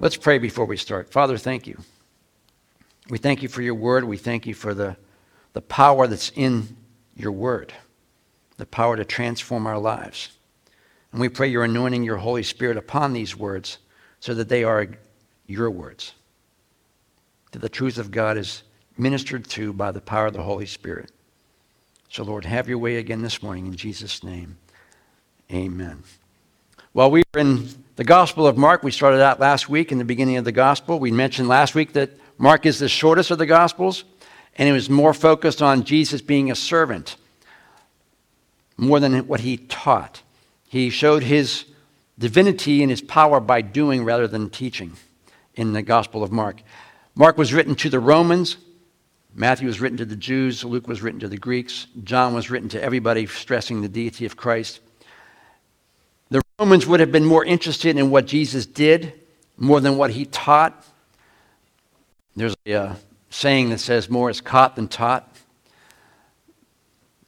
Let's pray before we start. Father, thank you. We thank you for your word. We thank you for the, the power that's in your word, the power to transform our lives. And we pray you're anointing your Holy Spirit upon these words so that they are your words, that the truth of God is ministered to by the power of the Holy Spirit. So, Lord, have your way again this morning in Jesus' name. Amen. Well, we were in the Gospel of Mark. We started out last week in the beginning of the Gospel. We mentioned last week that Mark is the shortest of the Gospels, and it was more focused on Jesus being a servant more than what he taught. He showed his divinity and his power by doing rather than teaching in the Gospel of Mark. Mark was written to the Romans, Matthew was written to the Jews, Luke was written to the Greeks, John was written to everybody stressing the deity of Christ. Romans would have been more interested in what Jesus did more than what he taught. There's a uh, saying that says, More is caught than taught.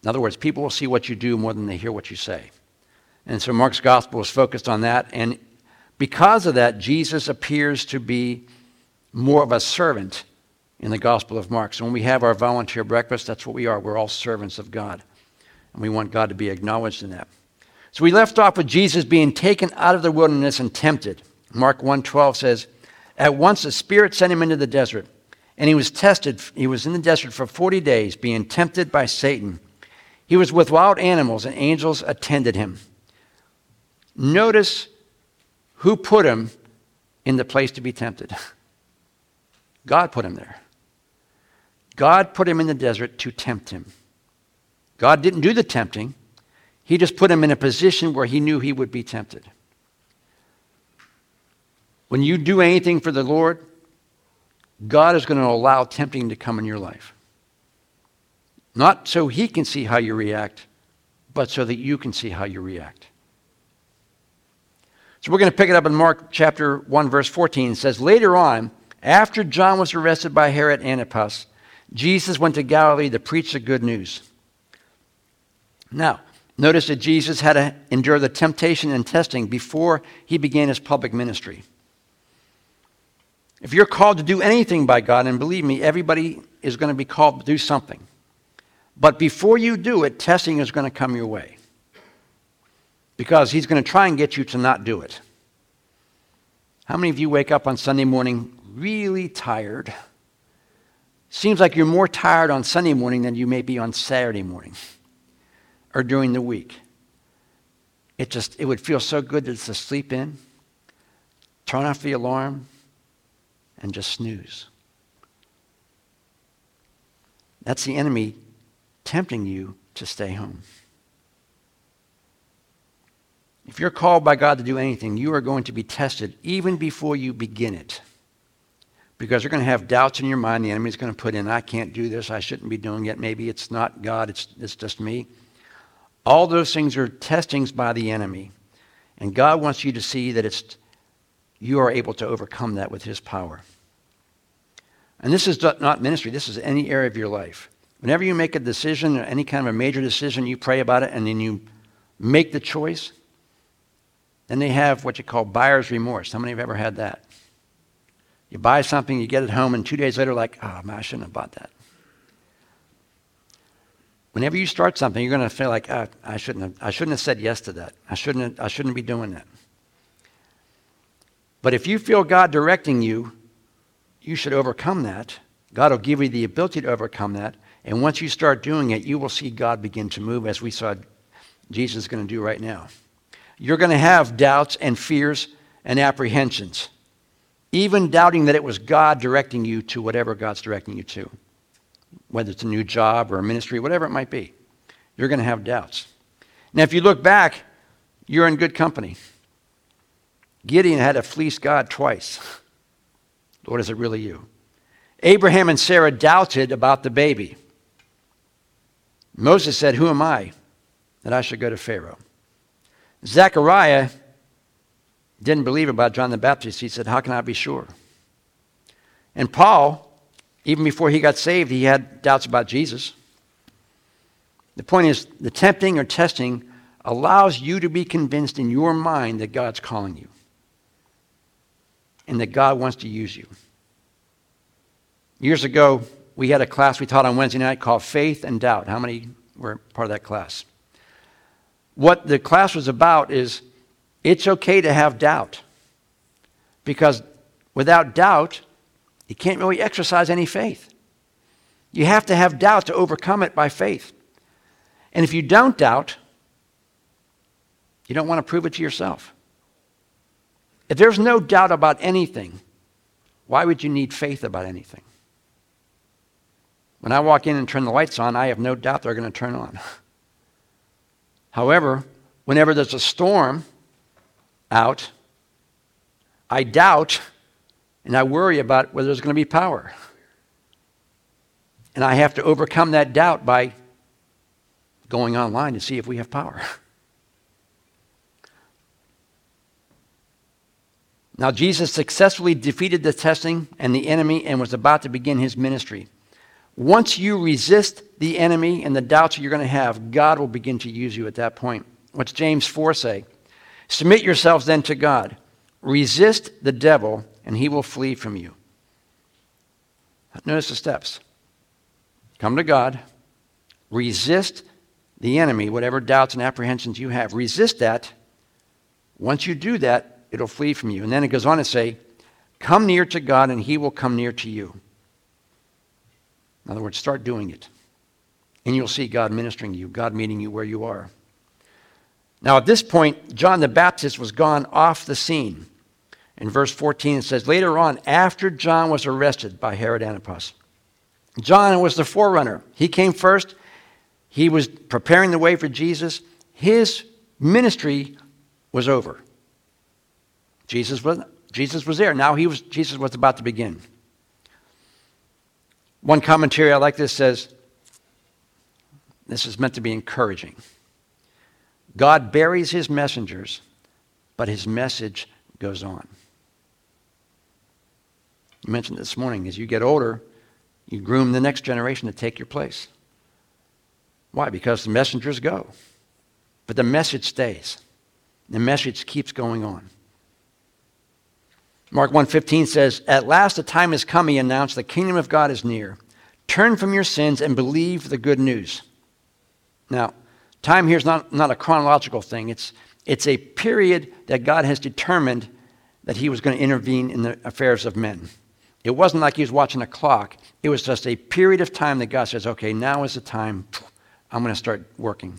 In other words, people will see what you do more than they hear what you say. And so Mark's gospel is focused on that. And because of that, Jesus appears to be more of a servant in the Gospel of Mark. So when we have our volunteer breakfast, that's what we are. We're all servants of God. And we want God to be acknowledged in that. So we left off with Jesus being taken out of the wilderness and tempted. Mark 1:12 says, "At once the Spirit sent him into the desert, and he was tested. He was in the desert for 40 days, being tempted by Satan. He was with wild animals, and angels attended him." Notice who put him in the place to be tempted. God put him there. God put him in the desert to tempt him. God didn't do the tempting, He just put him in a position where he knew he would be tempted. When you do anything for the Lord, God is going to allow tempting to come in your life. Not so He can see how you react, but so that you can see how you react. So we're going to pick it up in Mark chapter 1, verse 14. It says, Later on, after John was arrested by Herod Antipas, Jesus went to Galilee to preach the good news. Now, notice that Jesus had to endure the temptation and testing before he began his public ministry. If you're called to do anything by God, and believe me, everybody is going to be called to do something. But before you do it, testing is going to come your way because he's going to try and get you to not do it. How many of you wake up on Sunday morning really tired? Seems like you're more tired on Sunday morning than you may be on Saturday morning or during the week. It just it would feel so good to just sleep in, turn off the alarm, and just snooze. That's the enemy tempting you to stay home. If you're called by God to do anything, you are going to be tested even before you begin it. Because you're going to have doubts in your mind. The enemy's going to put in, I can't do this. I shouldn't be doing it. Maybe it's not God, it's, it's just me. All those things are testings by the enemy. And God wants you to see that it's, you are able to overcome that with his power. And this is not ministry, this is any area of your life. Whenever you make a decision, or any kind of a major decision, you pray about it and then you make the choice. Then they have what you call buyer's remorse. How many have ever had that? You buy something, you get it home, and two days later, like, oh, man, I shouldn't have bought that. Whenever you start something, you're going to feel like, oh, I, shouldn't have, I shouldn't have said yes to that. I shouldn't, I shouldn't be doing that. But if you feel God directing you, you should overcome that. God will give you the ability to overcome that. And once you start doing it, you will see God begin to move as we saw Jesus is going to do right now you're going to have doubts and fears and apprehensions, even doubting that it was God directing you to whatever God's directing you to, whether it's a new job or a ministry, whatever it might be. You're going to have doubts. Now, if you look back, you're in good company. Gideon had to fleece God twice. Lord, is it really you? Abraham and Sarah doubted about the baby. Moses said, Who am I that I should go to Pharaoh? Zechariah didn't believe about John the Baptist. He said, How can I be sure? And Paul, even before he got saved, he had doubts about Jesus. The point is, the tempting or testing allows you to be convinced in your mind that God's calling you. and that God wants to use you. Years ago, we had a class we taught on Wednesday night called Faith and Doubt. How many were part of that class? What the class was about is it's okay to have doubt because without doubt, you can't really exercise any faith. You have to have doubt to overcome it by faith. And if you don't doubt, you don't want to prove it to yourself. If there's no doubt about anything, why would you need faith about anything? When I walk in and turn the lights on, I have no doubt they're going to turn on. However, whenever there's a storm out, I doubt and I worry about whether there's going to be power. And I have to overcome that doubt by going online to see if we have power. Now, Jesus successfully defeated the testing and the enemy and was about to begin his ministry. Once you resist the enemy and the doubts that you're going to have, God will begin to use you at that point. What's James 4 say? Submit yourselves then to God. Resist the devil, and he will flee from you. Notice the steps. Come to God. Resist the enemy, whatever doubts and apprehensions you have. Resist that. Once you do that, it'll flee from you. And then it goes on to say, Come near to God, and he will come near to you. In other words, start doing it. And you'll see God ministering to you, God meeting you where you are. Now, at this point, John the Baptist was gone off the scene. In verse 14, it says, Later on, after John was arrested by Herod Antipas, John was the forerunner. He came first. He was preparing the way for Jesus. His ministry was over. Jesus was, Jesus was there. Now he was, Jesus was about to begin. One commentary I like this says, this is meant to be encouraging. God buries his messengers, but his message goes on. You mentioned this morning, as you get older, you groom the next generation to take your place. Why? Because the messengers go. But the message stays. The message keeps going on. Mark 1:15 says, "At last the time has come," he announced, "the kingdom of God is near. Turn from your sins and believe the good news." Now, time here is not, not a chronological thing. It's, it's a period that God has determined that he was going to intervene in the affairs of men. It wasn't like he was watching a clock. It was just a period of time that God says, okay, now is the time. I'm going to start working.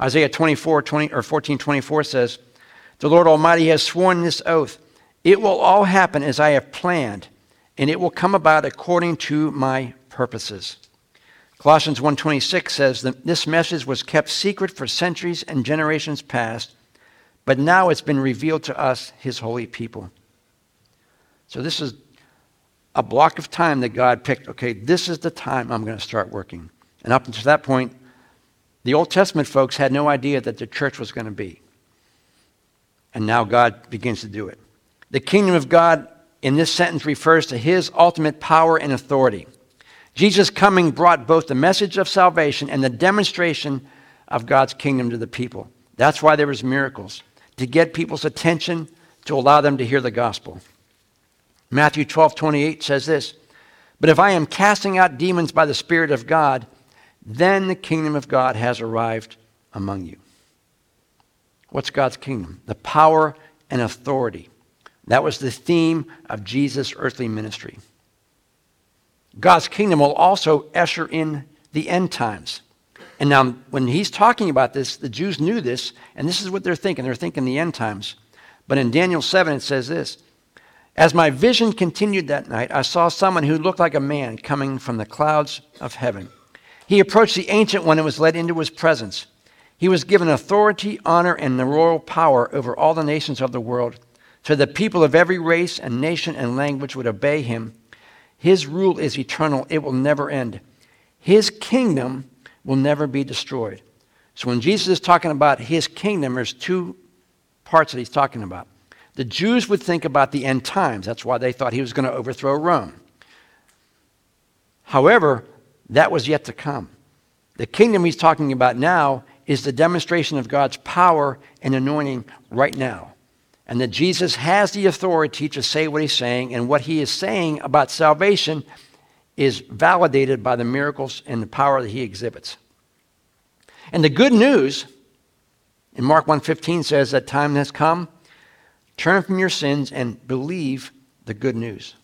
Isaiah 24, 20, or 14, 24 says, The Lord Almighty has sworn this oath. It will all happen as I have planned, and it will come about according to my purposes. Colossians 1:26 says that this message was kept secret for centuries and generations past, but now it's been revealed to us, his holy people. So this is a block of time that God picked. Okay, this is the time I'm going to start working. And up until that point, the Old Testament folks had no idea that the church was going to be. And now God begins to do it. The kingdom of God in this sentence refers to his ultimate power and authority. Jesus' coming brought both the message of salvation and the demonstration of God's kingdom to the people. That's why there was miracles, to get people's attention, to allow them to hear the gospel. Matthew 12, 28 says this But if I am casting out demons by the Spirit of God, then the kingdom of God has arrived among you. What's God's kingdom? The power and authority. That was the theme of Jesus' earthly ministry. God's kingdom will also usher in the end times. And now, when he's talking about this, the Jews knew this, and this is what they're thinking. They're thinking the end times. But in Daniel 7, it says this As my vision continued that night, I saw someone who looked like a man coming from the clouds of heaven. He approached the Ancient One and was led into his presence. He was given authority, honor, and the royal power over all the nations of the world, so that people of every race and nation and language would obey him. His rule is eternal, it will never end. His kingdom will never be destroyed. So when Jesus is talking about his kingdom, there's two parts that he's talking about. The Jews would think about the end times. That's why they thought he was going to overthrow Rome. However, that was yet to come. The kingdom he's talking about now is the demonstration of God's power and anointing right now. and that Jesus has the authority to say what he's saying, and what he is saying about salvation is validated by the miracles and the power that he exhibits. And the good news in Mark 1:15 says that time has come, turn from your sins and believe the good news.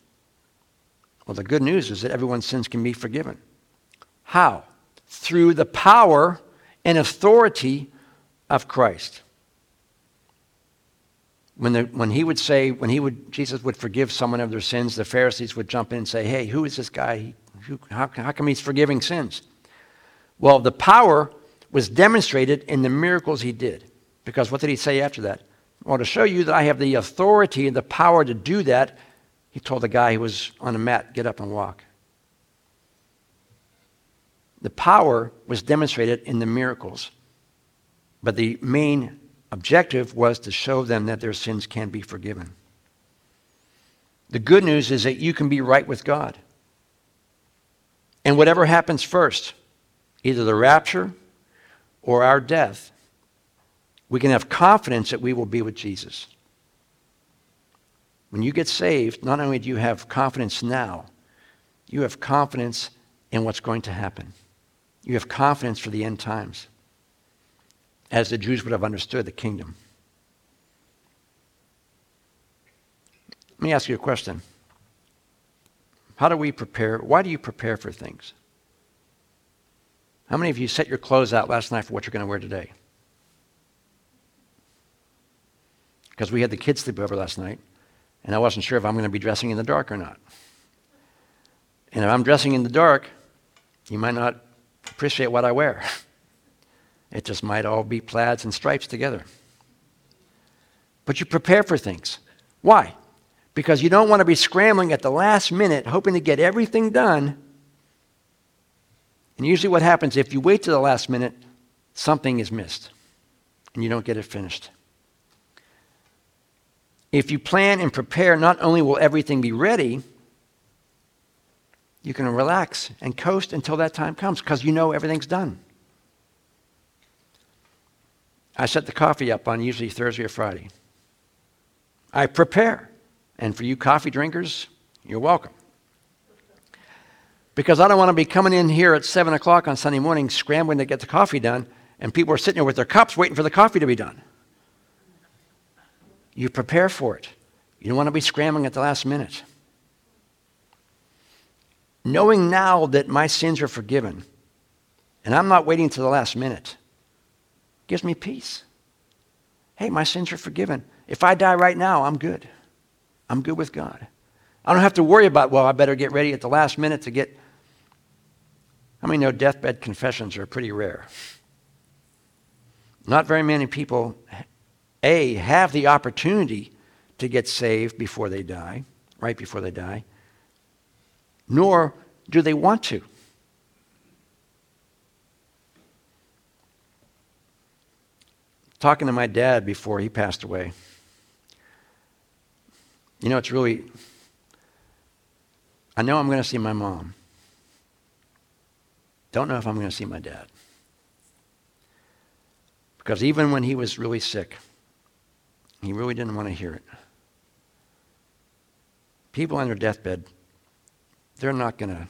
Well, the good news is that everyone's sins can be forgiven. How? Through the power and authority of Christ when, the, when he would say, when he would, Jesus would forgive someone of their sins, the Pharisees would jump in and say, hey, who is this guy? Who, how, how come he's forgiving sins? Well, the power was demonstrated in the miracles he did. Because what did he say after that? Well, to show you that I have the authority and the power to do that, he told the guy who was on a mat, get up and walk. The power was demonstrated in the miracles. But the main objective was to show them that their sins can be forgiven. The good news is that you can be right with God. And whatever happens first, either the rapture or our death, we can have confidence that we will be with Jesus. When you get saved, not only do you have confidence now, you have confidence in what's going to happen. You have confidence for the end times as the Jews would have understood the kingdom. Let me ask you a question. How do we prepare? Why do you prepare for things? How many of you set your clothes out last night for what you're going to wear today? Because we had the kids sleep over last night, and I wasn't sure if I'm going to be dressing in the dark or not. And if I'm dressing in the dark, you might not appreciate what I wear. It just might all be plaids and stripes together. But you prepare for things. Why? Because you don't want to be scrambling at the last minute, hoping to get everything done. And usually, what happens if you wait to the last minute, something is missed and you don't get it finished. If you plan and prepare, not only will everything be ready, you can relax and coast until that time comes because you know everything's done. I set the coffee up on usually Thursday or Friday. I prepare. And for you coffee drinkers, you're welcome. Because I don't want to be coming in here at 7 o'clock on Sunday morning scrambling to get the coffee done, and people are sitting there with their cups waiting for the coffee to be done. You prepare for it. You don't want to be scrambling at the last minute. Knowing now that my sins are forgiven, and I'm not waiting to the last minute gives me peace. Hey, my sins are forgiven. If I die right now, I'm good. I'm good with God. I don't have to worry about, well, I better get ready at the last minute to get. How many know deathbed confessions are pretty rare? Not very many people, A, have the opportunity to get saved before they die, right before they die, nor do they want to. talking to my dad before he passed away. You know, it's really, I know I'm going to see my mom. Don't know if I'm going to see my dad. Because even when he was really sick, he really didn't want to hear it. People on their deathbed, they're not going to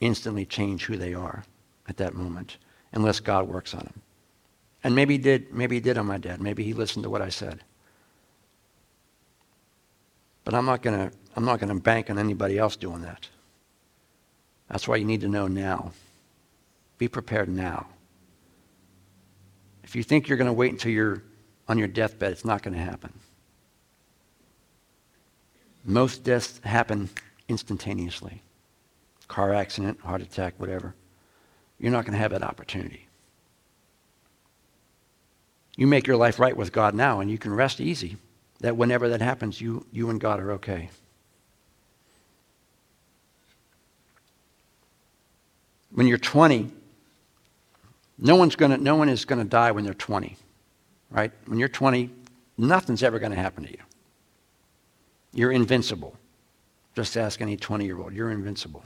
instantly change who they are at that moment unless God works on them. And maybe he did, maybe he did on my dad. Maybe he listened to what I said. But I'm not gonna I'm not gonna bank on anybody else doing that. That's why you need to know now. Be prepared now. If you think you're going to wait until you're on your deathbed, it's not going to happen. Most deaths happen instantaneously car accident, heart attack, whatever. You're not going to have that opportunity. You make your life right with God now, and you can rest easy that whenever that happens, you, you and God are okay. When you're 20, no, one's gonna, no one is going to die when they're 20, right? When you're 20, nothing's ever going to happen to you. You're invincible. Just ask any 20 year old. You're invincible.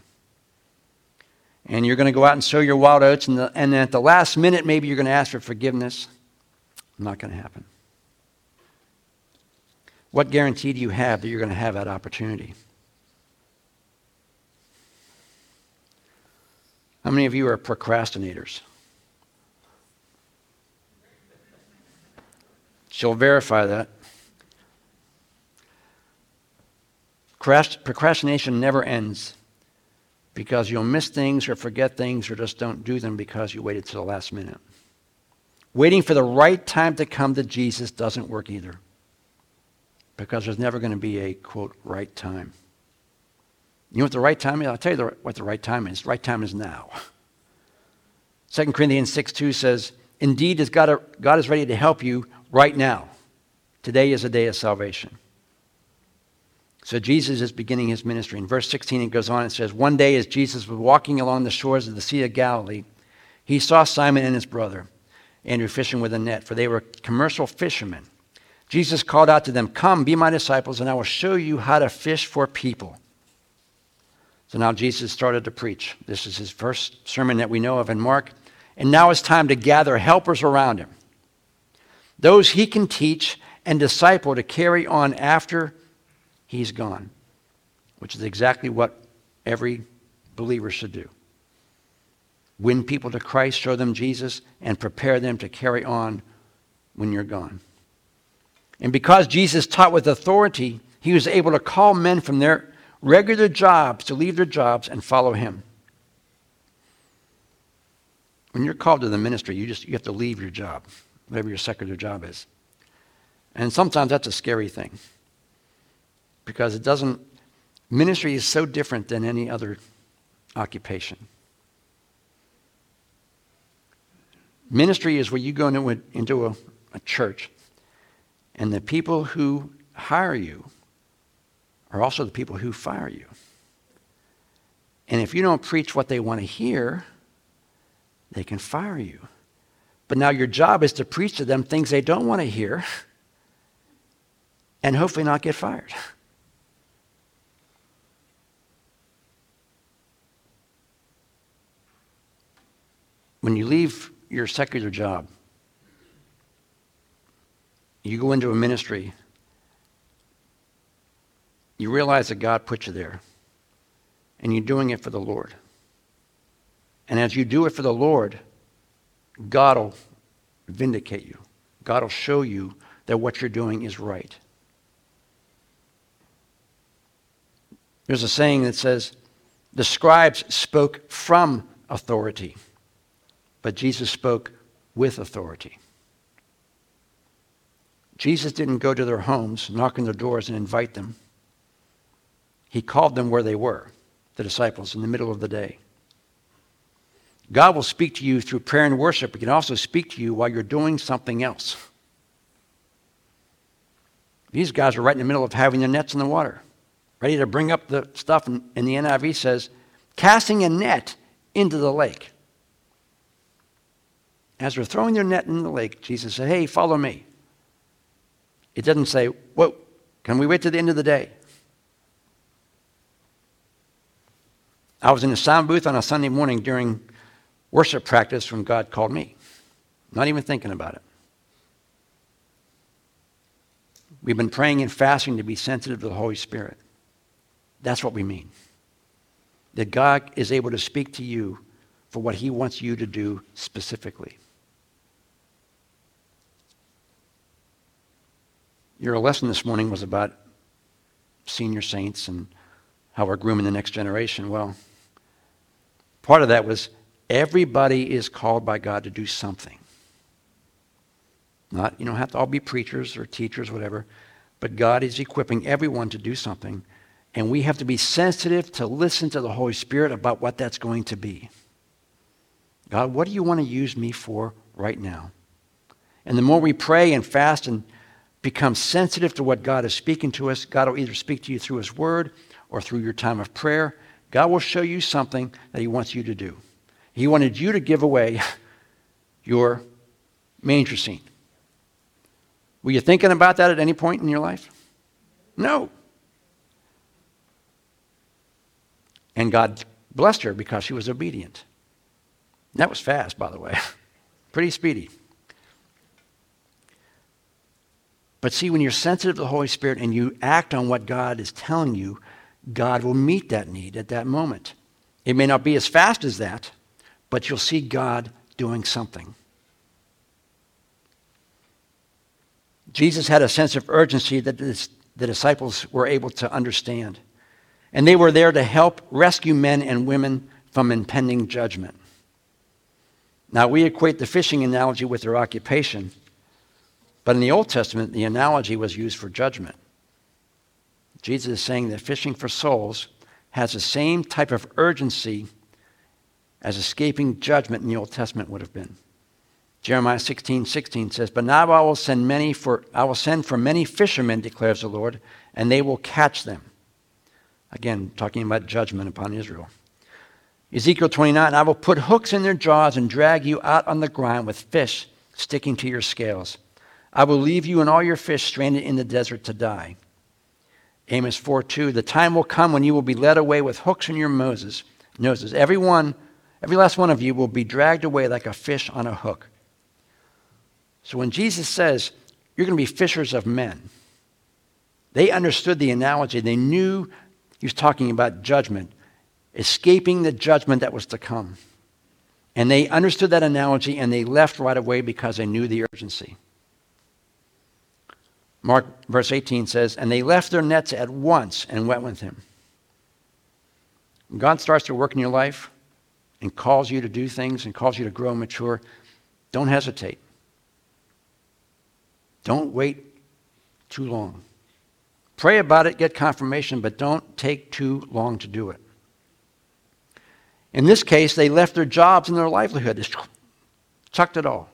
And you're going to go out and sow your wild oats, and, the, and then at the last minute, maybe you're going to ask for forgiveness. Not going to happen. what guarantee do you have that you're going to have that opportunity? How many of you are procrastinators? She'll verify that. Procrastination never ends because you'll miss things or forget things or just don't do them because you waited to the last minute. Waiting for the right time to come to Jesus doesn't work either because there's never going to be a, quote, right time. You know what the right time is? I'll tell you what the right time is. The right time is now. 2 Corinthians 6 2 says, Indeed, God, God is ready to help you right now. Today is a day of salvation. So Jesus is beginning his ministry. In verse 16, it goes on and says, One day as Jesus was walking along the shores of the Sea of Galilee, he saw Simon and his brother, Andrew, fishing with a net, for they were commercial fishermen. Jesus called out to them, Come, be my disciples, and I will show you how to fish for people. So now Jesus started to preach. This is his first sermon that we know of in Mark. And now it's time to gather helpers around him, those he can teach and disciple to carry on after he's gone, which is exactly what every believer should do. Win people to Christ, show them Jesus, and prepare them to carry on when you're gone. And because Jesus taught with authority, he was able to call men from their regular jobs to leave their jobs and follow him. When you're called to the ministry, you just you have to leave your job, whatever your secular job is. And sometimes that's a scary thing because it doesn't, ministry is so different than any other occupation. Ministry is where you go into a, into a, a church, and the people who hire you are also the people who fire you. And if you don't preach what they want to hear, they can fire you. But now your job is to preach to them things they don't want to hear and hopefully not get fired. When you leave your secular job, you go into a ministry, you realize that God put you there, and you're doing it for the Lord. And as you do it for the Lord, God will vindicate you. God will show you that what you're doing is right. There's a saying that says, the scribes spoke from authority but Jesus spoke with authority. Jesus didn't go to their homes, knock on their doors, and invite them. He called them where they were, the disciples, in the middle of the day. God will speak to you through prayer and worship. He can also speak to you while you're doing something else. These guys are right in the middle of having their nets in the water, ready to bring up the stuff. And, the NIV says, casting a net into the lake. As they're throwing their net in the lake, Jesus said, Hey, follow me. It doesn't say, Whoa, can we wait to the end of the day? I was in a sound booth on a Sunday morning during worship practice when God called me. Not even thinking about it. We've been praying and fasting to be sensitive to the Holy Spirit. That's what we mean. That God is able to speak to you for what He wants you to do specifically. Your lesson this morning was about senior saints and how we're grooming the next generation. Well, part of that was everybody is called by God to do something. Not, you don't have to all be preachers or teachers, whatever, but God is equipping everyone to do something. And we have to be sensitive to listen to the Holy Spirit about what that's going to be. God, what do you want to use me for right now? And the more we pray and fast and become sensitive to what God is speaking to us, God will either speak to you through His Word or through your time of prayer. God will show you something that He wants you to do. He wanted you to give away your manger scene. Were you thinking about that at any point in your life? No. And God blessed her because she was obedient. that was fast, by the way. Pretty speedy. But see, when you're sensitive to the Holy Spirit and you act on what God is telling you, God will meet that need at that moment. It may not be as fast as that, but you'll see God doing something. Jesus had a sense of urgency that the disciples were able to understand. And they were there to help rescue men and women from impending judgment. Now, we equate the fishing analogy with their occupation, but in the Old Testament, the analogy was used for judgment. Jesus is saying that fishing for souls has the same type of urgency as escaping judgment in the Old Testament would have been. Jeremiah 16, 16 says, But now I will send many for I will send for many fishermen, declares the Lord, and they will catch them. Again, talking about judgment upon Israel. Ezekiel 29, I will put hooks in their jaws and drag you out on the ground with fish sticking to your scales. I will leave you and all your fish stranded in the desert to die. Amos 4 2, the time will come when you will be led away with hooks in your noses. noses. Every one, every last one of you will be dragged away like a fish on a hook. So when Jesus says, You're going to be fishers of men, they understood the analogy. They knew he was talking about judgment, escaping the judgment that was to come. And they understood that analogy and they left right away because they knew the urgency. Mark verse 18 says, And they left their nets at once and went with him. When God starts to work in your life and calls you to do things and calls you to grow and mature, don't hesitate. Don't wait too long. Pray about it, get confirmation, but don't take too long to do it. In this case, they left their jobs and their livelihood, just chucked it all.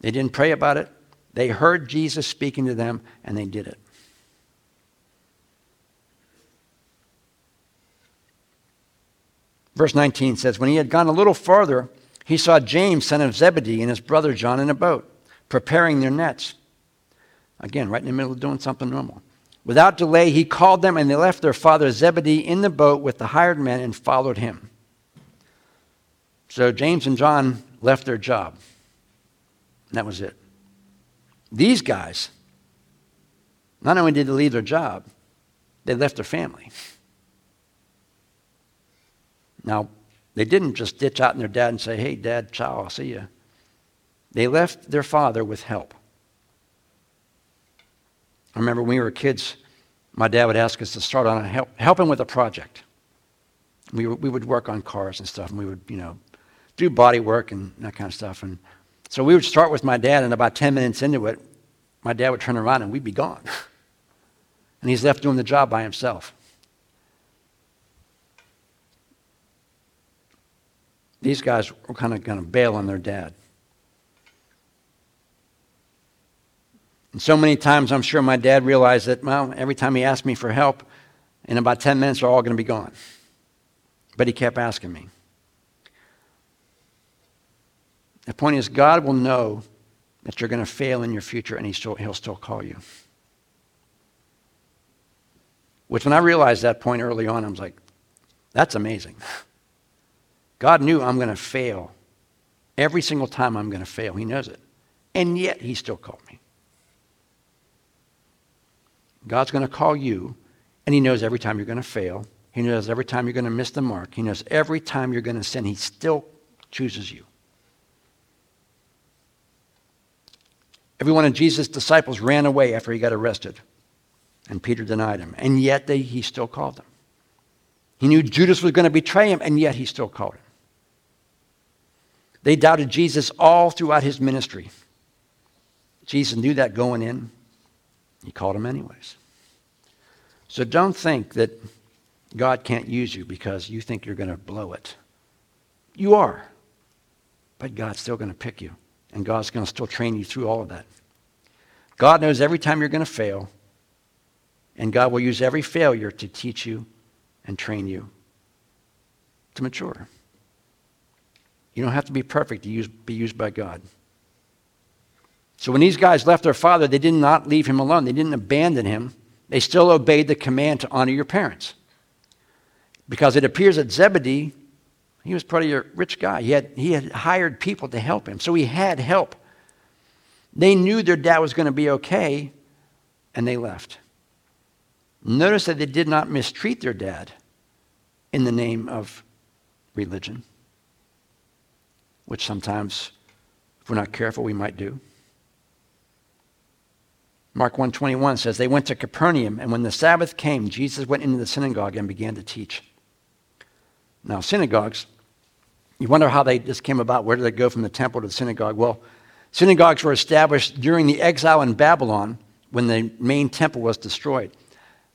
They didn't pray about it. They heard Jesus speaking to them, and they did it. Verse 19 says, When he had gone a little farther, he saw James, son of Zebedee, and his brother John in a boat preparing their nets. Again, right in the middle of doing something normal. Without delay, he called them, and they left their father Zebedee in the boat with the hired men and followed him. So James and John left their job. And that was it. These guys, not only did they leave their job, they left their family. Now, they didn't just ditch out in their dad and say, hey, dad, ciao, I'll see you. They left their father with help. I remember when we were kids, my dad would ask us to start on a help, help him with a project. We, we would work on cars and stuff, and we would, you know, do body work and that kind of stuff. And so we would start with my dad, and about 10 minutes into it, my dad would turn around and we'd be gone. and he's left doing the job by himself. These guys were kind of going to bail on their dad. And so many times, I'm sure my dad realized that, well, every time he asked me for help, in about 10 minutes, they're all going to be gone. But he kept asking me. The point is, God will know that you're going to fail in your future, and he still, he'll still call you. Which, when I realized that point early on, I was like, that's amazing. God knew I'm going to fail. Every single time I'm going to fail. He knows it. And yet, he still called me. God's going to call you, and He knows every time you're going to fail. He knows every time you're going to miss the mark. He knows every time you're going to sin. He still chooses you. Every one of Jesus' disciples ran away after he got arrested, and Peter denied him. And yet they, he still called them. He knew Judas was going to betray him, and yet he still called him. They doubted Jesus all throughout his ministry. Jesus knew that going in. He called him anyways. So don't think that God can't use you because you think you're going to blow it. You are. But God's still going to pick you, and God's going to still train you through all of that. God knows every time you're going to fail, and God will use every failure to teach you and train you to mature. You don't have to be perfect to use, be used by God. So when these guys left their father, they did not leave him alone. They didn't abandon him. They still obeyed the command to honor your parents. Because it appears that Zebedee, he was probably a rich guy. He had, he had hired people to help him. So he had help. They knew their dad was going to be okay, and they left. Notice that they did not mistreat their dad in the name of religion, which sometimes, if we're not careful, we might do. Mark 121 says they went to Capernaum and when the Sabbath came Jesus went into the synagogue and began to teach. Now synagogues you wonder how they just came about where did they go from the temple to the synagogue? Well, synagogues were established during the exile in Babylon when the main temple was destroyed.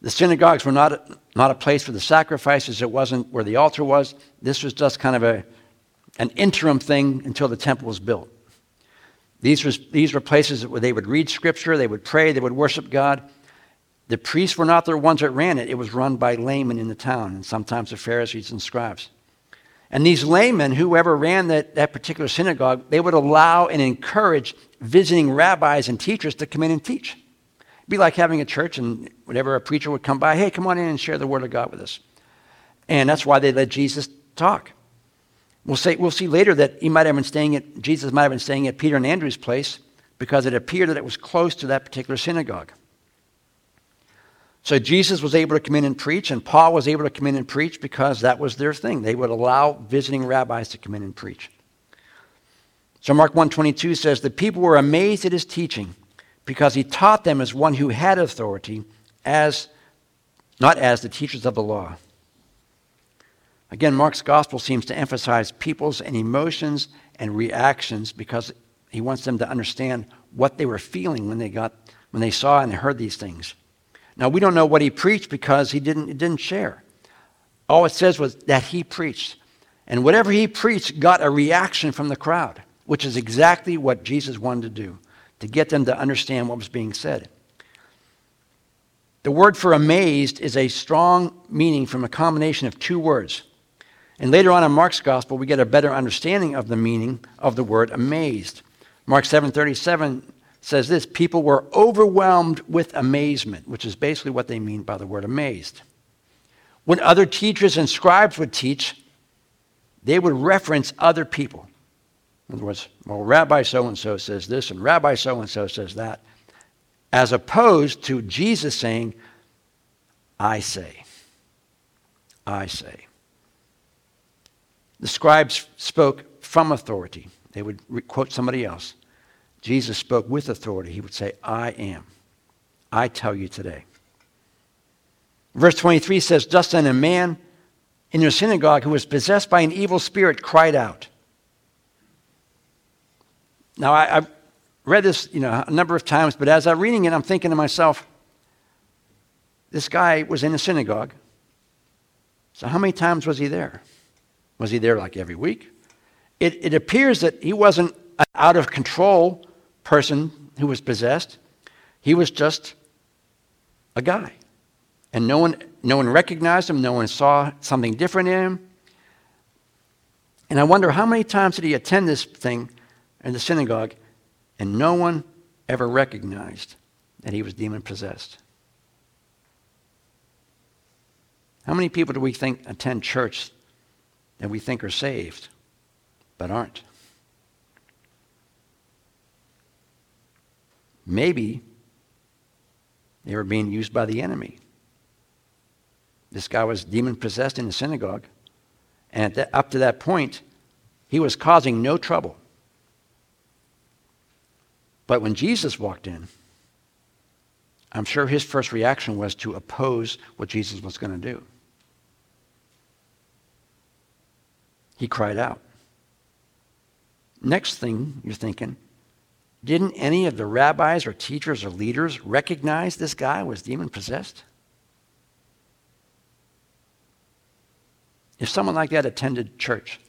The synagogues were not, not a place for the sacrifices, it wasn't where the altar was. This was just kind of a, an interim thing until the temple was built. These were, these were places where they would read scripture, they would pray, they would worship God. The priests were not the ones that ran it, it was run by laymen in the town, and sometimes the Pharisees and scribes. And these laymen, whoever ran that, that particular synagogue, they would allow and encourage visiting rabbis and teachers to come in and teach It'd be like having a church and whenever a preacher would come by, hey, come on in and share the word of God with us. And that's why they let Jesus talk. We'll, say, we'll see later that he might have been staying at, Jesus might have been staying at Peter and Andrew's place because it appeared that it was close to that particular synagogue. So Jesus was able to come in and preach, and Paul was able to come in and preach because that was their thing. They would allow visiting rabbis to come in and preach. So Mark 122 says, The people were amazed at his teaching because he taught them as one who had authority, as not as the teachers of the law. Again, Mark's gospel seems to emphasize people's and emotions and reactions because he wants them to understand what they were feeling when they got when they saw and heard these things. Now we don't know what he preached because he didn't, he didn't share. All it says was that he preached. And whatever he preached got a reaction from the crowd, which is exactly what Jesus wanted to do to get them to understand what was being said. The word for amazed is a strong meaning from a combination of two words. And later on in Mark's gospel, we get a better understanding of the meaning of the word amazed. Mark 7:37 says this, people were overwhelmed with amazement, which is basically what they mean by the word amazed. When other teachers and scribes would teach, they would reference other people. In other words, well, Rabbi so and so says this, and Rabbi so and so says that, as opposed to Jesus saying, I say. I say. The scribes spoke from authority. They would quote somebody else. Jesus spoke with authority. He would say, I am. I tell you today. Verse 23 says, Just then a man in their synagogue who was possessed by an evil spirit cried out. Now, I, have read this you know, a number of times, but as I'm reading it, I'm thinking to myself, this guy was in a synagogue. So, how many times was he there? Was he there like every week? It, it appears that he wasn't an out of control person who was possessed. He was just a guy. And no one, no one recognized him, no one saw something different in him. And I wonder how many times did he attend this thing in the synagogue, and no one ever recognized that he was demon possessed. How many people do we think attend church that we think are saved but aren't? Maybe they were being used by the enemy. This guy was demon possessed in the synagogue, and up to that point, he was causing no trouble. But when Jesus walked in, I'm sure his first reaction was to oppose what Jesus was going to do. He cried out. Next thing you're thinking, didn't any of the rabbis or teachers or leaders recognize this guy was demon possessed? If someone like that attended church,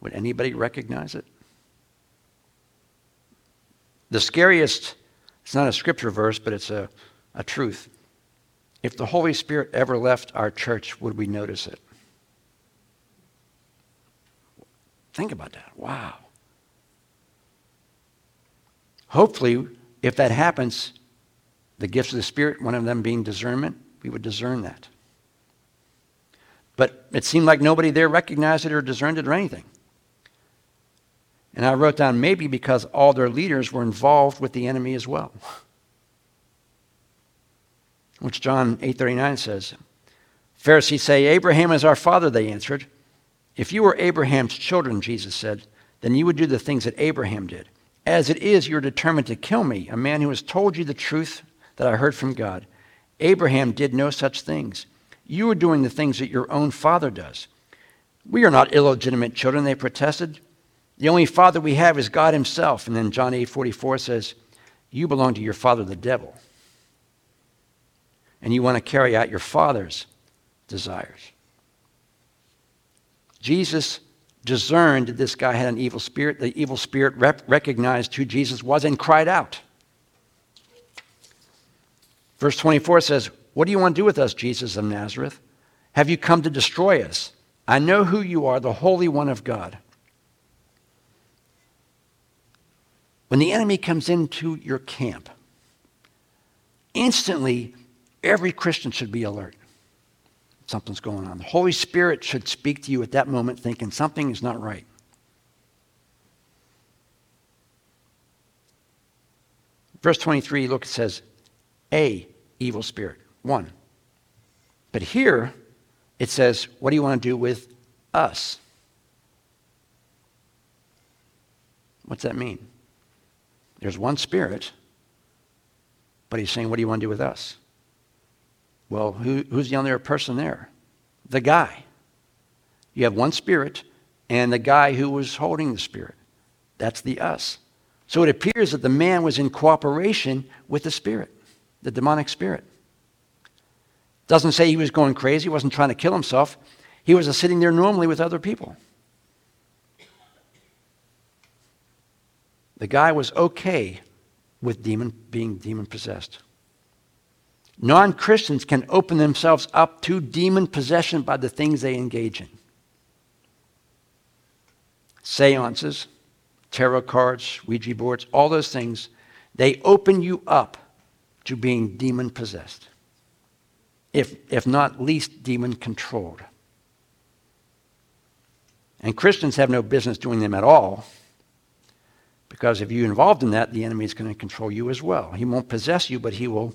would anybody recognize it? The scariest, it's not a scripture verse, but it's a, a truth. If the Holy Spirit ever left our church, would we notice it? Think about that. Wow. Hopefully, if that happens, the gifts of the Spirit, one of them being discernment, we would discern that. But it seemed like nobody there recognized it or discerned it or anything. And I wrote down maybe because all their leaders were involved with the enemy as well. Which John 8:39 says. Pharisees say, "Abraham is our father," they answered. "If you were Abraham's children," Jesus said, "then you would do the things that Abraham did. As it is, you're determined to kill me, a man who has told you the truth that I heard from God. Abraham did no such things. You are doing the things that your own father does." We are not illegitimate children, they protested. The only father we have is God himself. And then John 8 44 says, You belong to your father, the devil. And you want to carry out your father's desires. Jesus discerned this guy had an evil spirit. The evil spirit rep- recognized who Jesus was and cried out. Verse 24 says, What do you want to do with us, Jesus of Nazareth? Have you come to destroy us? I know who you are, the Holy One of God. When the enemy comes into your camp, instantly every Christian should be alert. Something's going on. The Holy Spirit should speak to you at that moment thinking something is not right. Verse 23, look, it says, a evil spirit. One. But here it says, what do you want to do with us? What's that mean? There's one spirit, but he's saying, What do you want to do with us? Well, who, who's the only other person there? The guy. You have one spirit and the guy who was holding the spirit. That's the us. So it appears that the man was in cooperation with the spirit, the demonic spirit. Doesn't say he was going crazy, he wasn't trying to kill himself. He was sitting there normally with other people. The guy was okay with demon being demon possessed. Non Christians can open themselves up to demon possession by the things they engage in seances, tarot cards, Ouija boards, all those things. They open you up to being demon possessed, if, if not least demon controlled. And Christians have no business doing them at all because if you're involved in that, the enemy is going to control you as well. He won't possess you, but he will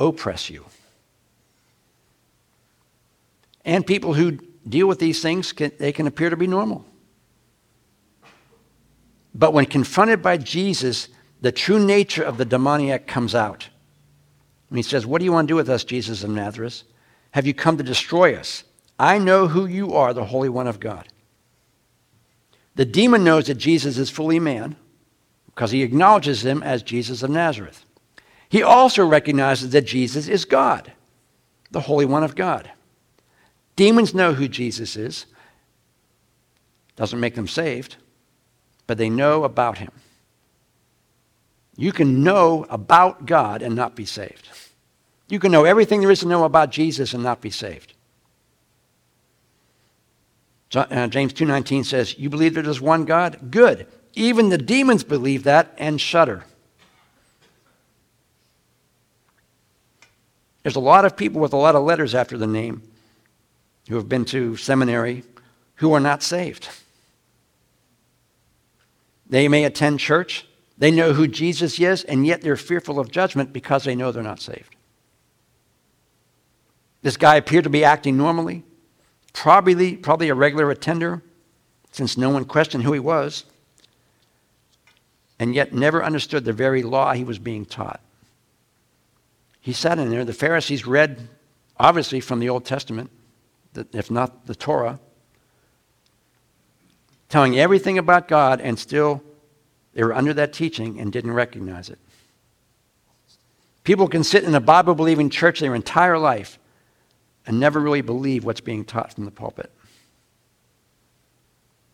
oppress you. And people who deal with these things, can, they can appear to be normal. But when confronted by Jesus, the true nature of the demoniac comes out. And he says, What do you want to do with us, Jesus of Nazareth? Have you come to destroy us? I know who you are, the Holy One of God. The demon knows that Jesus is fully man because he acknowledges him as Jesus of Nazareth. He also recognizes that Jesus is God, the Holy One of God. Demons know who Jesus is. Doesn't make them saved, but they know about him. You can know about God and not be saved. You can know everything there is to know about Jesus and not be saved. Uh, James 2:19 says, "You believe there is one God? Good. Even the demons believe that and shudder. There's a lot of people with a lot of letters after the name who have been to seminary who are not saved. They may attend church, they know who Jesus is, and yet they're fearful of judgment because they know they're not saved. This guy appeared to be acting normally, probably, probably a regular attender, since no one questioned who he was and yet never understood the very law he was being taught. He sat in there. The Pharisees read, obviously, from the Old Testament, if not the Torah, telling everything about God, and still they were under that teaching and didn't recognize it. People can sit in a Bible believing church their entire life and never really believe what's being taught from the pulpit.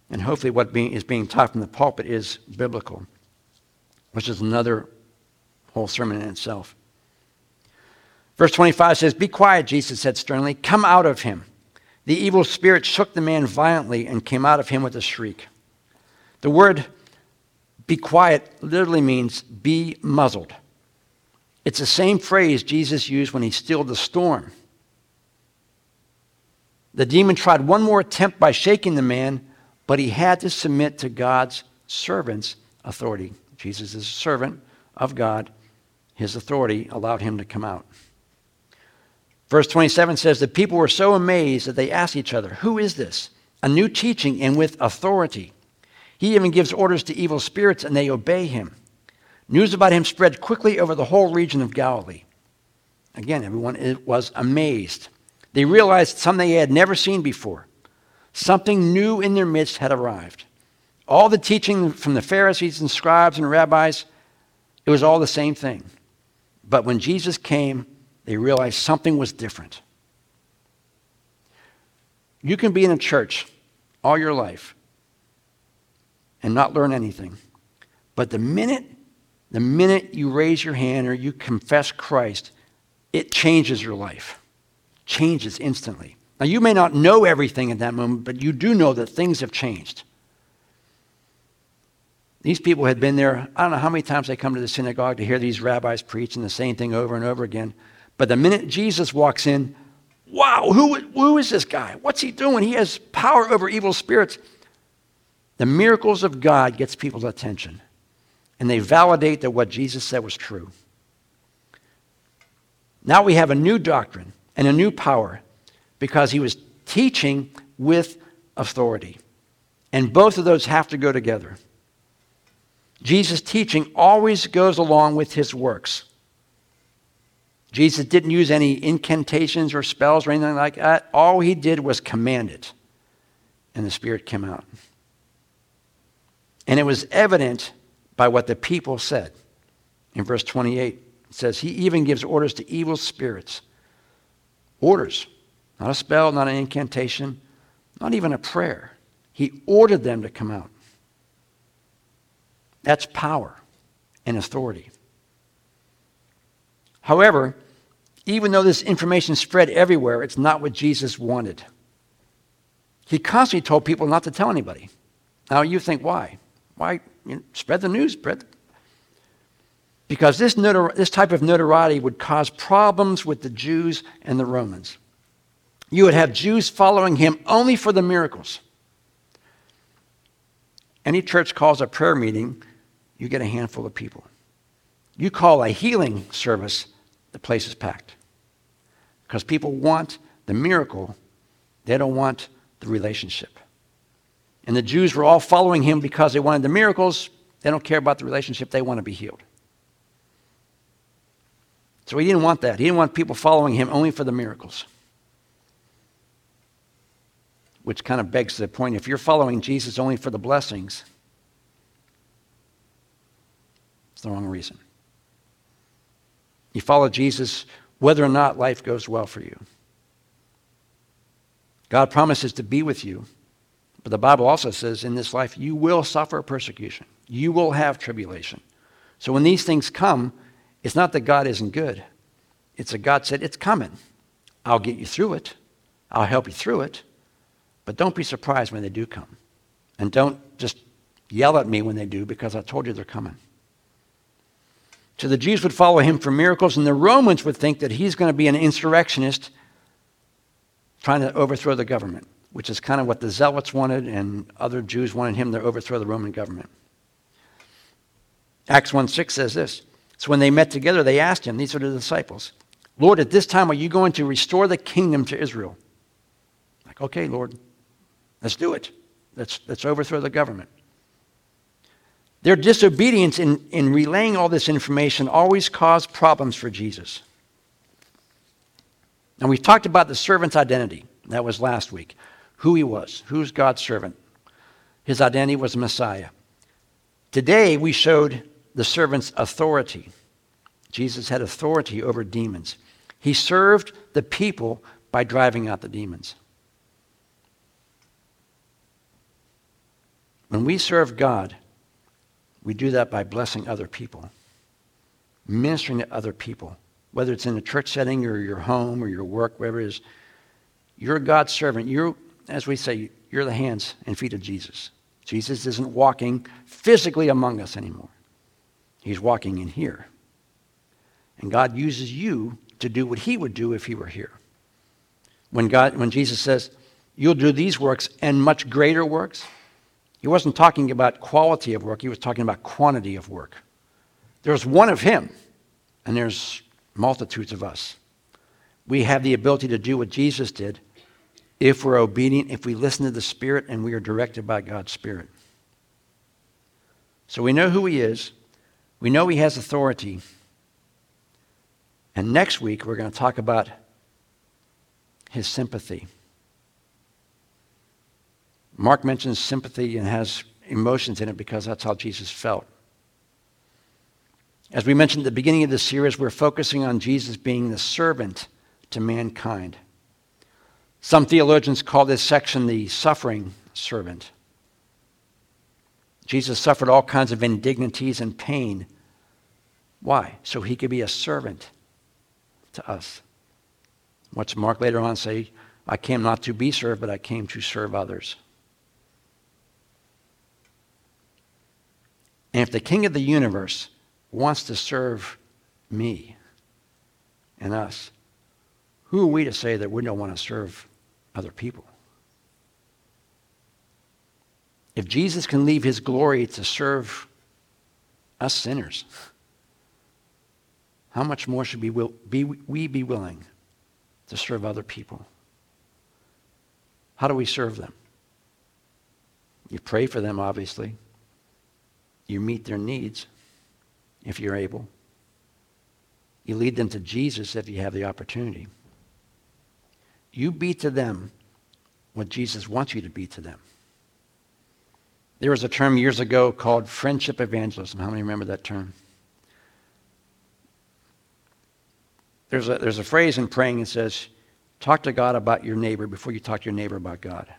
And hopefully, what is being taught from the pulpit is biblical which is another whole sermon in itself. Verse 25 says, Be quiet, Jesus said sternly. Come out of him. The evil spirit shook the man violently and came out of him with a shriek. The word be quiet literally means be muzzled. It's the same phrase Jesus used when he stilled the storm. The demon tried one more attempt by shaking the man, but he had to submit to God's servant's authority. Jesus is a servant of God. His authority allowed him to come out. Verse 27 says, The people were so amazed that they asked each other, Who is this? A new teaching and with authority. He even gives orders to evil spirits and they obey him. News about him spread quickly over the whole region of Galilee. Again, everyone was amazed. They realized something they had never seen before. Something new in their midst had arrived. All the teaching from the Pharisees and scribes and rabbis, it was all the same thing. But when Jesus came, they realized something was different. You can be in a church all your life and not learn anything. But the minute, the minute you raise your hand or you confess Christ, it changes your life. Changes instantly. Now, you may not know everything at that moment, but you do know that things have changed. These people had been there, I don't know how many times they come to the synagogue to hear these rabbis preach and the same thing over and over again. But the minute Jesus walks in, wow, who, who is this guy? What's he doing? He has power over evil spirits. The miracles of God gets people's attention. And they validate that what Jesus said was true. Now we have a new doctrine and a new power because he was teaching with authority. And both of those have to go together. Jesus' teaching always goes along with his works. Jesus didn't use any incantations or spells or anything like that. All he did was command it, and the Spirit came out. And it was evident by what the people said. In verse 28, it says, He even gives orders to evil spirits. Orders. Not a spell, not an incantation, not even a prayer. He ordered them to come out. That's power and authority. However, even though this information spread everywhere, it's not what Jesus wanted. He constantly told people not to tell anybody. Now you think, why? Why you know, spread the news? Spread. Because this, notori- this type of notoriety would cause problems with the Jews and the Romans. You would have Jews following him only for the miracles. Any church calls a prayer meeting you get a handful of people. You call a healing service, the place is packed. Because people want the miracle, they don't want the relationship. And the Jews were all following him because they wanted the miracles. They don't care about the relationship, they want to be healed. So he didn't want that. He didn't want people following him only for the miracles. Which kind of begs the point if you're following Jesus only for the blessings, it's the wrong reason. You follow Jesus whether or not life goes well for you. God promises to be with you, but the Bible also says in this life you will suffer persecution, you will have tribulation. So when these things come, it's not that God isn't good, it's that God said, It's coming. I'll get you through it, I'll help you through it, but don't be surprised when they do come. And don't just yell at me when they do because I told you they're coming. So the Jews would follow him for miracles, and the Romans would think that he's going to be an insurrectionist trying to overthrow the government, which is kind of what the Zealots wanted, and other Jews wanted him to overthrow the Roman government. Acts 1 6 says this. So when they met together, they asked him, these are the disciples, Lord, at this time are you going to restore the kingdom to Israel? Like, okay, Lord, let's do it. Let's, let's overthrow the government. Their disobedience in, in relaying all this information always caused problems for Jesus. And we've talked about the servant's identity. That was last week. Who he was, who's God's servant. His identity was Messiah. Today, we showed the servant's authority. Jesus had authority over demons. He served the people by driving out the demons. When we serve God, we do that by blessing other people, ministering to other people, whether it's in a church setting or your home or your work, wherever it is. You're God's servant. You're, as we say, you're the hands and feet of Jesus. Jesus isn't walking physically among us anymore. He's walking in here. And God uses you to do what he would do if he were here. When God when Jesus says, "You'll do these works and much greater works," he wasn't talking about quality of work, he was talking about quantity of work. There's one of him, and there's multitudes of us. We have the ability to do what Jesus did if we're obedient, if we listen to the Spirit, and we are directed by God's Spirit. So we know who he is, we know he has authority. And next week, we're going to talk about his sympathy. Mark mentions sympathy and has emotions in it because that's how Jesus felt. As we mentioned at the beginning of the series, we're focusing on Jesus being the servant to mankind. Some theologians call this section the suffering servant. Jesus suffered all kinds of indignities and pain. Why? So he could be a servant to us. What's Mark later on say? I came not to be served, but I came to serve others. And if the king of the universe wants to serve me and us, who are we to say that we don't want to serve other people? If Jesus can leave his glory to serve us sinners, how much more should we, be, we be willing to serve other people? How do we serve them? You pray for them, obviously. You meet their needs if you're able. You lead them to Jesus if you have the opportunity. You be to them what Jesus wants you to be to them. There was a term years ago called friendship evangelism. How many remember that term? There's a, there's a phrase in praying that says, talk to God about your neighbor before you talk to your neighbor about God.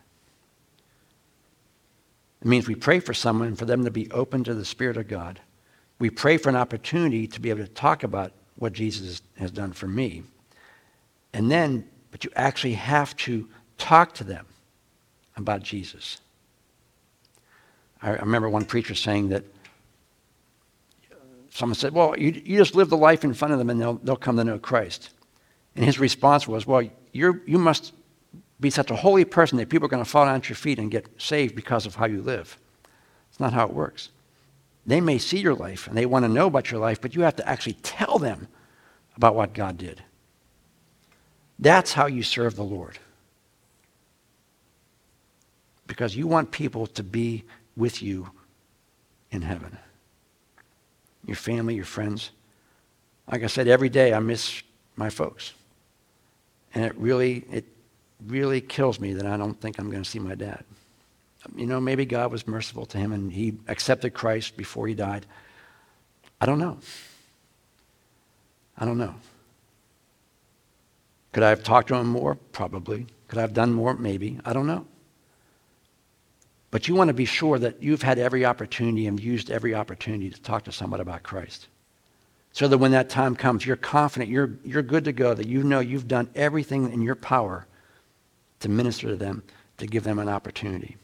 It means we pray for someone for them to be open to the Spirit of God. We pray for an opportunity to be able to talk about what Jesus has done for me. And then, but you actually have to talk to them about Jesus. I remember one preacher saying that someone said, Well, you, you just live the life in front of them and they'll, they'll come to know Christ. And his response was, Well, you you must be such a holy person that people are going to fall down at your feet and get saved because of how you live. It's not how it works. They may see your life and they want to know about your life, but you have to actually tell them about what God did. That's how you serve the Lord. Because you want people to be with you in heaven. Your family, your friends. Like I said, every day I miss my folks. And it really, it really kills me that I don't think I'm going to see my dad. You know, maybe God was merciful to him and he accepted Christ before he died. I don't know. I don't know. Could I have talked to him more? Probably. Could I have done more? Maybe. I don't know. But you want to be sure that you've had every opportunity and used every opportunity to talk to someone about Christ. So that when that time comes, you're confident, you're, you're good to go, that you know you've done everything in your power to minister to them, to give them an opportunity.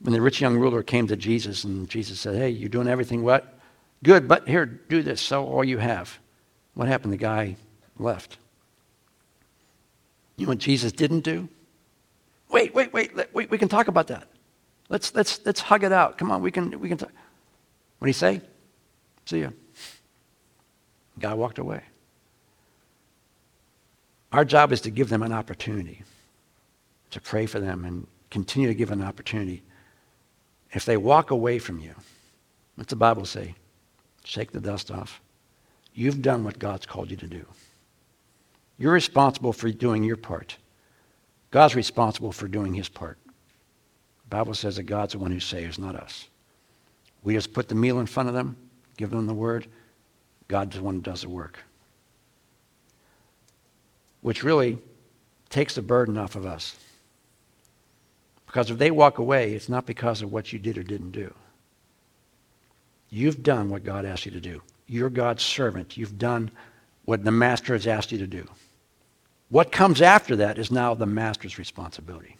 When the rich young ruler came to Jesus and Jesus said, Hey, you're doing everything what? Good, but here, do this, sell all you have. What happened? The guy left. You know what Jesus didn't do? Wait, wait, wait, wait, we can talk about that. Let's, let's, let's hug it out. Come on, we can, we can talk. What did he say? See ya. guy walked away. Our job is to give them an opportunity, to pray for them and continue to give an opportunity. If they walk away from you, what's the Bible say? Shake the dust off. You've done what God's called you to do. You're responsible for doing your part. God's responsible for doing his part. The Bible says that God's the one who saves, not us. We just put the meal in front of them, give them the word. God's the one who does the work which really takes the burden off of us. Because if they walk away, it's not because of what you did or didn't do. You've done what God asked you to do. You're God's servant. You've done what the master has asked you to do. What comes after that is now the master's responsibility.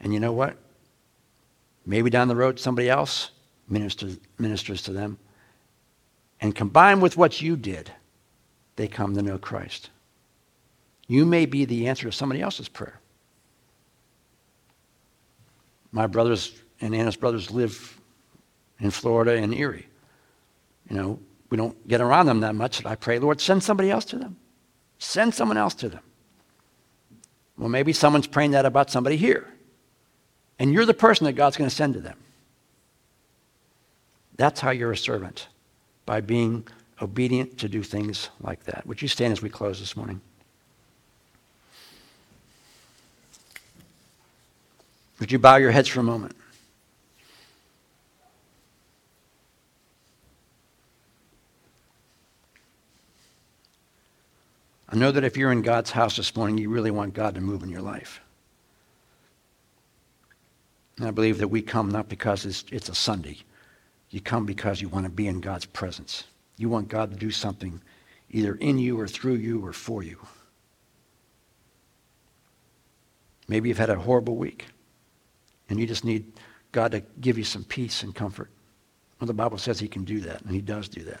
And you know what? Maybe down the road somebody else ministers, ministers to them. And combined with what you did, they come to know Christ. You may be the answer to somebody else's prayer. My brothers and Anna's brothers live in Florida and Erie. You know, we don't get around them that much. I pray, Lord, send somebody else to them. Send someone else to them. Well, maybe someone's praying that about somebody here. And you're the person that God's going to send to them. That's how you're a servant, by being obedient to do things like that. Would you stand as we close this morning? Would you bow your heads for a moment? I know that if you're in God's house this morning, you really want God to move in your life. And I believe that we come not because it's, it's a Sunday. You come because you want to be in God's presence. You want God to do something either in you or through you or for you. Maybe you've had a horrible week and you just need God to give you some peace and comfort. Well, the Bible says he can do that, and he does do that.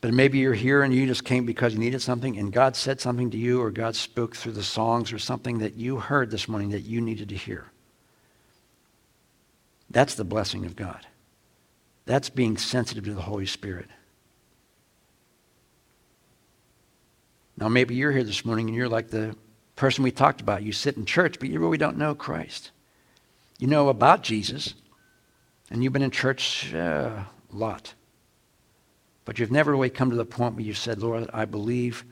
But maybe you're here and you just came because you needed something, and God said something to you, or God spoke through the songs or something that you heard this morning that you needed to hear. That's the blessing of God. That's being sensitive to the Holy Spirit. Now, maybe you're here this morning and you're like the person we talked about. You sit in church, but you really don't know Christ. You know about Jesus, and you've been in church uh, a lot. But you've never really come to the point where you said, Lord, I believe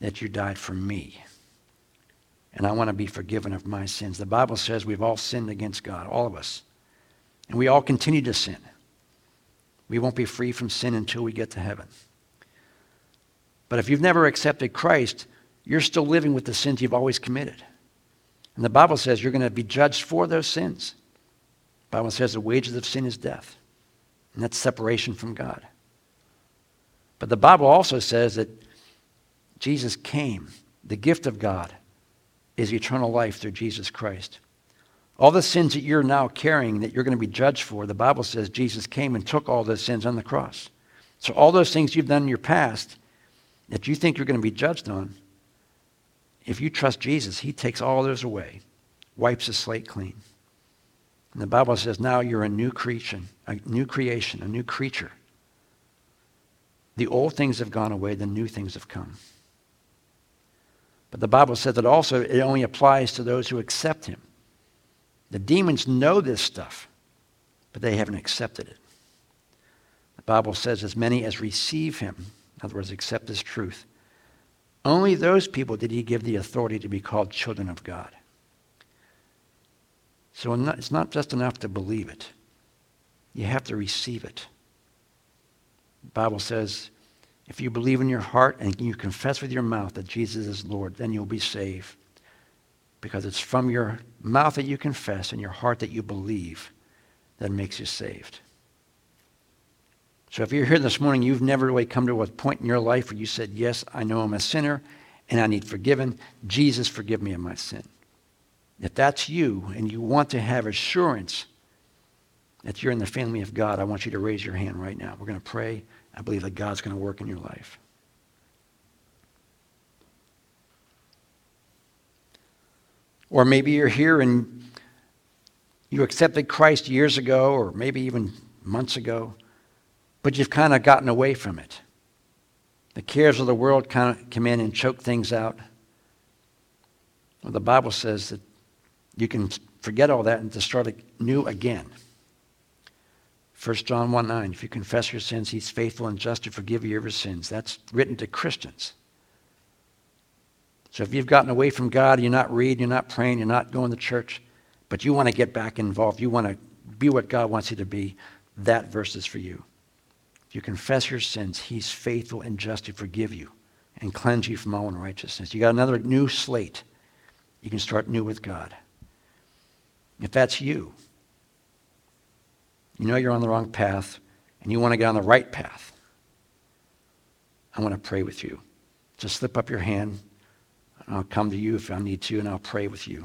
that you died for me. And I want to be forgiven of my sins. The Bible says we've all sinned against God, all of us. And we all continue to sin. We won't be free from sin until we get to heaven. But if you've never accepted Christ, you're still living with the sins you've always committed. And the Bible says you're going to be judged for those sins. The Bible says the wages of sin is death, and that's separation from God. But the Bible also says that Jesus came. The gift of God is eternal life through Jesus Christ. All the sins that you're now carrying that you're going to be judged for, the Bible says Jesus came and took all those sins on the cross. So all those things you've done in your past that you think you're going to be judged on, if you trust Jesus, he takes all those away, wipes the slate clean. And the Bible says now you're a new creation, a new creation, a new creature. The old things have gone away, the new things have come. But the Bible says that also it only applies to those who accept him. The demons know this stuff, but they haven't accepted it. The Bible says, as many as receive him, in other words, accept his truth, only those people did he give the authority to be called children of God. So it's not just enough to believe it, you have to receive it. The Bible says, if you believe in your heart and you confess with your mouth that Jesus is Lord, then you'll be saved. Because it's from your mouth that you confess and your heart that you believe that makes you saved. So if you're here this morning, you've never really come to a point in your life where you said, Yes, I know I'm a sinner and I need forgiven. Jesus, forgive me of my sin. If that's you and you want to have assurance that you're in the family of God, I want you to raise your hand right now. We're going to pray. I believe that God's going to work in your life. Or maybe you're here and you accepted Christ years ago, or maybe even months ago, but you've kind of gotten away from it. The cares of the world kind of come in and choke things out. Well, the Bible says that you can forget all that and to start new again. 1 John 1 9, if you confess your sins, he's faithful and just to forgive you your sins. That's written to Christians. So if you've gotten away from God, you're not reading, you're not praying, you're not going to church, but you want to get back involved, you want to be what God wants you to be, that verse is for you. If you confess your sins, he's faithful and just to forgive you and cleanse you from all unrighteousness. You got another new slate. You can start new with God. If that's you, you know you're on the wrong path and you want to get on the right path, I want to pray with you. Just slip up your hand. I'll come to you if I need to, and I'll pray with you.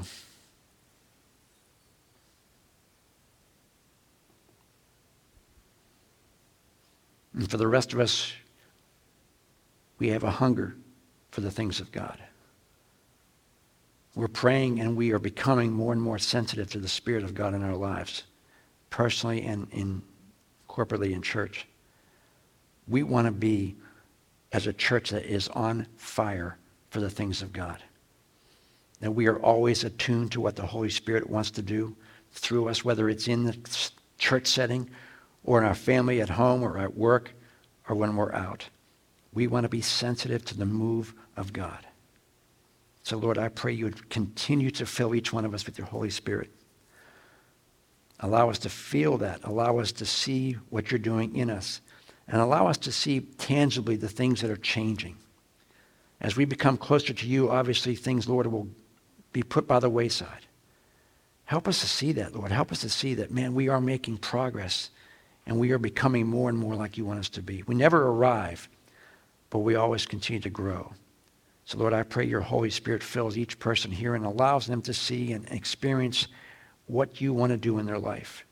And for the rest of us, we have a hunger for the things of God. we're praying and we are becoming more and more sensitive to the Spirit of God in our lives, personally and in, corporately in church. We want to be, as a church that is on fire for the things of God. That we are always attuned to what the Holy Spirit wants to do through us, whether it's in the church setting or in our family at home or at work or when we're out. We want to be sensitive to the move of God. So, Lord, I pray you would continue to fill each one of us with your Holy Spirit. Allow us to feel that. Allow us to see what you're doing in us. And allow us to see tangibly the things that are changing. As we become closer to you, obviously things, Lord, will be put by the wayside. Help us to see that, Lord. Help us to see that, man, we are making progress and we are becoming more and more like you want us to be. We never arrive, but we always continue to grow. So, Lord, I pray your Holy Spirit fills each person here and allows them to see and experience what you want to do in their life.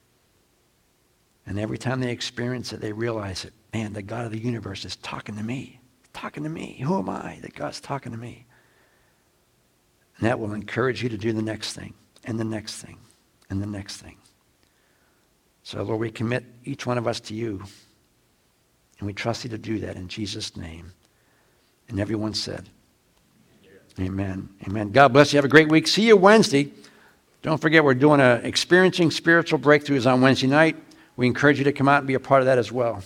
And every time they experience it, they realize it. man, the God of the universe is talking to me. Talking to me. Who am I that God's talking to me? And that will encourage you to do the next thing, and the next thing, and the next thing. So, Lord, we commit each one of us to you. And we trust you to do that in Jesus' name. And everyone said, Amen. Amen. God bless you. Have a great week. See you Wednesday. Don't forget, we're doing a experiencing spiritual breakthroughs on Wednesday night. We encourage you to come out and be a part of that as well.